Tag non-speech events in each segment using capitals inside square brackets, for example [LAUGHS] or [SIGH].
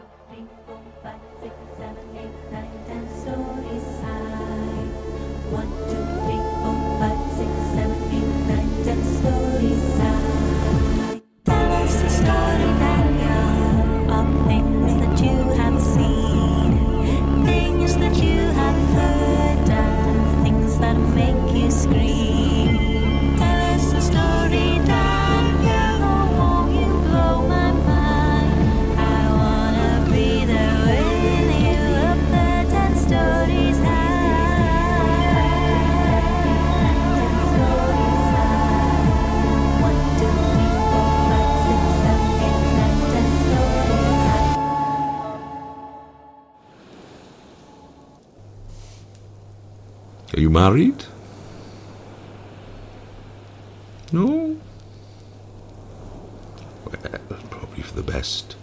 two, three, Are you married? No? Well, probably for the best.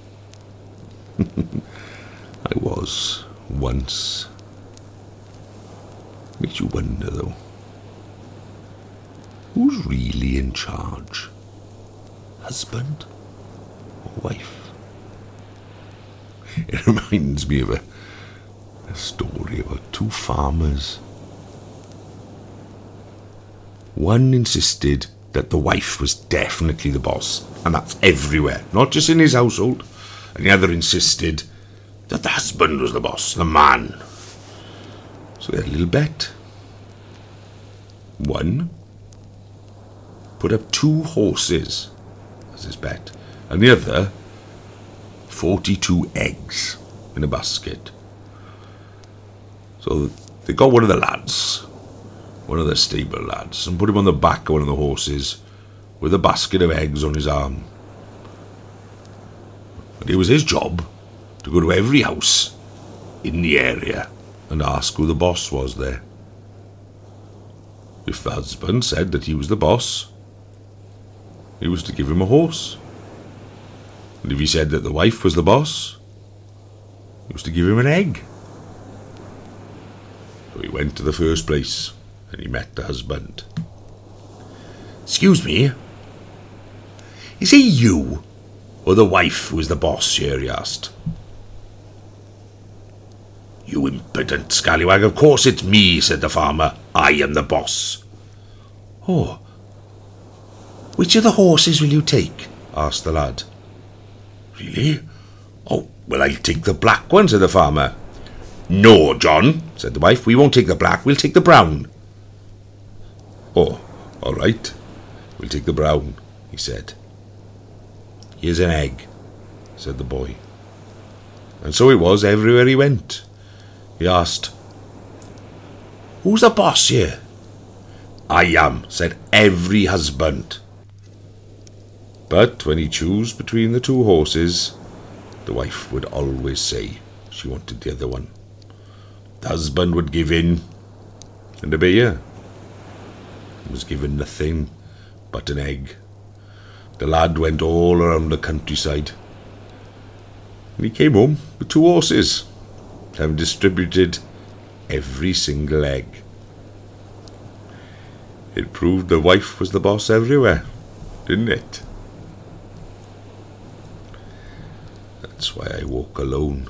[LAUGHS] I was once. Makes you wonder, though. Who's really in charge? Husband or wife? It [LAUGHS] reminds me of a, a story about two farmers. One insisted that the wife was definitely the boss, and that's everywhere, not just in his household. And the other insisted that the husband was the boss, the man. So they had a little bet. One put up two horses as his bet, and the other 42 eggs in a basket. So they got one of the lads, one of the stable lads, and put him on the back of one of the horses with a basket of eggs on his arm. And it was his job to go to every house in the area and ask who the boss was there. If the husband said that he was the boss, he was to give him a horse. And if he said that the wife was the boss, he was to give him an egg. So he went to the first place and he met the husband. Excuse me, is he you or the wife who is the boss here? he asked. You impudent scallywag, of course it's me, said the farmer. I am the boss. Oh, which of the horses will you take? asked the lad. Really? Oh, well, I'll take the black one, said the farmer. No, John, said the wife, we won't take the black, we'll take the brown. Oh, all right, we'll take the brown, he said. Here's an egg, said the boy. And so it was everywhere he went. He asked, Who's the boss here? I am, said every husband. But when he chose between the two horses, the wife would always say she wanted the other one. The husband would give in, and obey her. Was given nothing but an egg. The lad went all around the countryside, and he came home with two horses, having distributed every single egg. It proved the wife was the boss everywhere, didn't it? That's why I walk alone